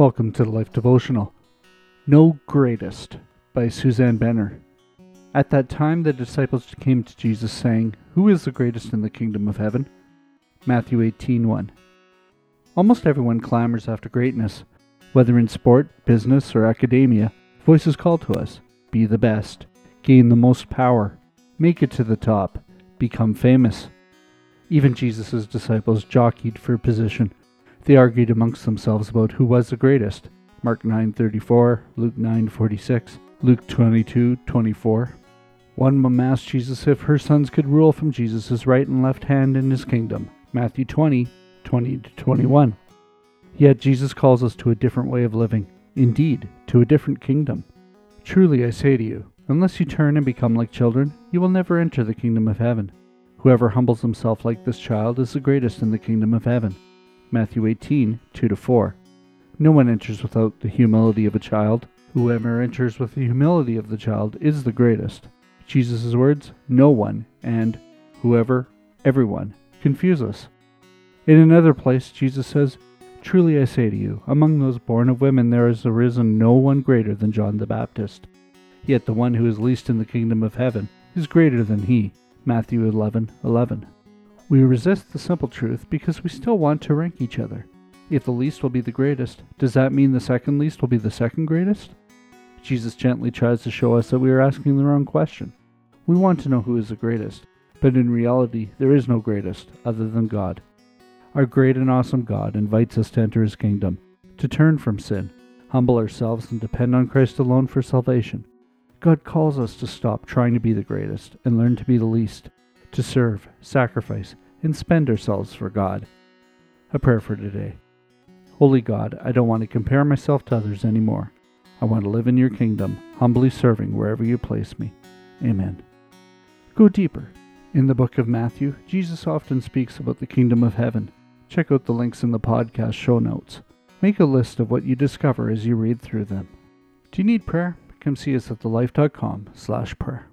Welcome to the Life Devotional. No Greatest by Suzanne Benner. At that time, the disciples came to Jesus, saying, Who is the greatest in the kingdom of heaven? Matthew 18:1. Almost everyone clamors after greatness. Whether in sport, business, or academia, voices call to us be the best, gain the most power, make it to the top, become famous. Even Jesus' disciples jockeyed for position they argued amongst themselves about who was the greatest. Mark 9:34, Luke 9:46, Luke 22:24. One mom asked Jesus if her sons could rule from Jesus' right and left hand in his kingdom. Matthew 20, 20 to 21. Yet Jesus calls us to a different way of living, indeed, to a different kingdom. Truly I say to you, unless you turn and become like children, you will never enter the kingdom of heaven. Whoever humbles himself like this child is the greatest in the kingdom of heaven. Matthew 18, 2 4. No one enters without the humility of a child. Whoever enters with the humility of the child is the greatest. Jesus' words, no one, and whoever, everyone, confuse us. In another place, Jesus says, Truly I say to you, among those born of women there has arisen no one greater than John the Baptist. Yet the one who is least in the kingdom of heaven is greater than he. Matthew 11, 11. We resist the simple truth because we still want to rank each other. If the least will be the greatest, does that mean the second least will be the second greatest? Jesus gently tries to show us that we are asking the wrong question. We want to know who is the greatest, but in reality, there is no greatest other than God. Our great and awesome God invites us to enter his kingdom, to turn from sin, humble ourselves, and depend on Christ alone for salvation. God calls us to stop trying to be the greatest and learn to be the least, to serve, sacrifice, and spend ourselves for God. A prayer for today. Holy God, I don't want to compare myself to others anymore. I want to live in your kingdom, humbly serving wherever you place me. Amen. Go deeper. In the book of Matthew, Jesus often speaks about the kingdom of heaven. Check out the links in the podcast show notes. Make a list of what you discover as you read through them. Do you need prayer? Come see us at thelife.com slash prayer.